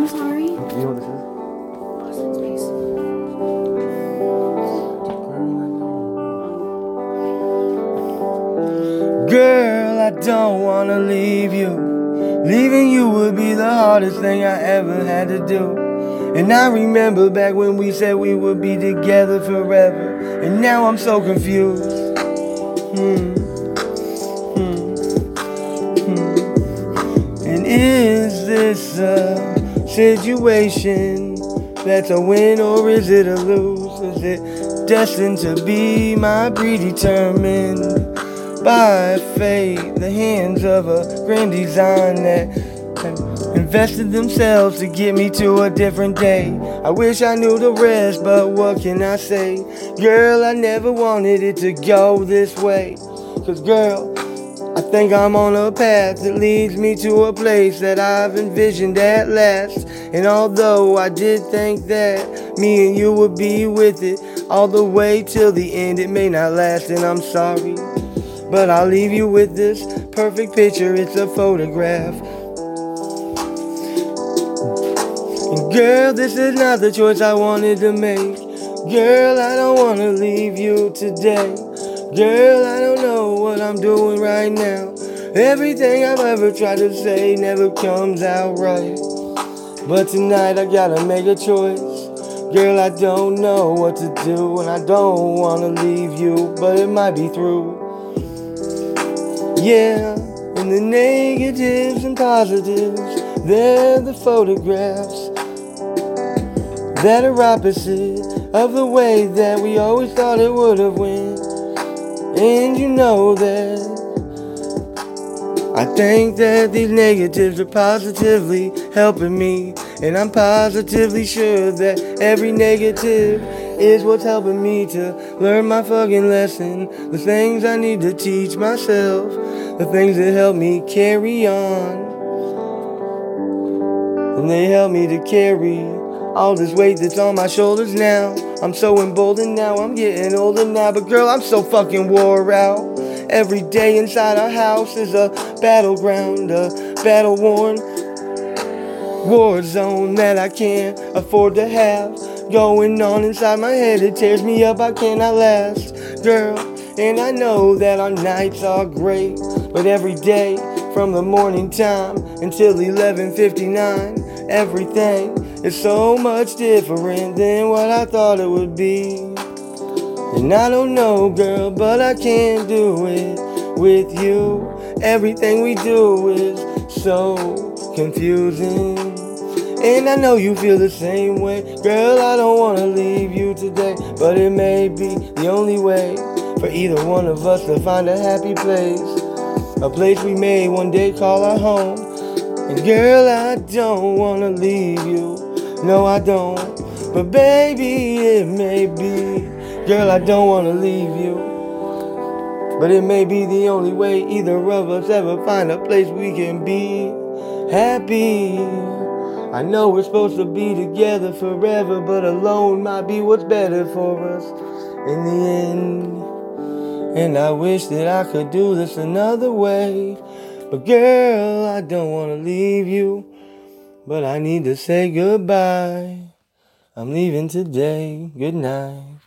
I'm sorry. You know what this is? Lost in space. Girl, I don't wanna leave you. Leaving you would be the hardest thing I ever had to do. And I remember back when we said we would be together forever. And now I'm so confused. Hmm. Hmm. Hmm. And is this a situation that's a win or is it a lose? Is it destined to be my predetermined? by fate, the hands of a grand design that invested themselves to get me to a different day. I wish I knew the rest, but what can I say? Girl, I never wanted it to go this way. Cause, girl, I think I'm on a path that leads me to a place that I've envisioned at last. And although I did think that me and you would be with it all the way till the end, it may not last, and I'm sorry. But I'll leave you with this perfect picture, it's a photograph. Girl, this is not the choice I wanted to make. Girl, I don't wanna leave you today. Girl, I don't know what I'm doing right now. Everything I've ever tried to say never comes out right. But tonight I gotta make a choice. Girl, I don't know what to do, and I don't wanna leave you, but it might be through. Yeah, and the negatives and positives, they're the photographs that are opposite of the way that we always thought it would have went. And you know that I think that these negatives are positively helping me, and I'm positively sure that every negative is what's helping me to learn my fucking lesson. The things I need to teach myself, the things that help me carry on. And they help me to carry all this weight that's on my shoulders now. I'm so emboldened now, I'm getting older now, but girl, I'm so fucking wore out. Every day inside our house is a battleground, a battle worn war zone that I can't afford to have going on inside my head. It tears me up, I cannot last, girl. And I know that our nights are great, but every day from the morning time until 11:59, everything is so much different than what I thought it would be. And I don't know, girl, but I can't do it with you. Everything we do is so confusing. And I know you feel the same way. Girl, I don't wanna leave you today, but it may be the only way for either one of us to find a happy place. A place we may one day call our home. And girl, I don't wanna leave you. No, I don't. But baby, it may be. Girl, I don't wanna leave you. But it may be the only way either of us ever find a place we can be happy. I know we're supposed to be together forever, but alone might be what's better for us in the end. And I wish that I could do this another way. But girl, I don't wanna leave you. But I need to say goodbye. I'm leaving today. Good night.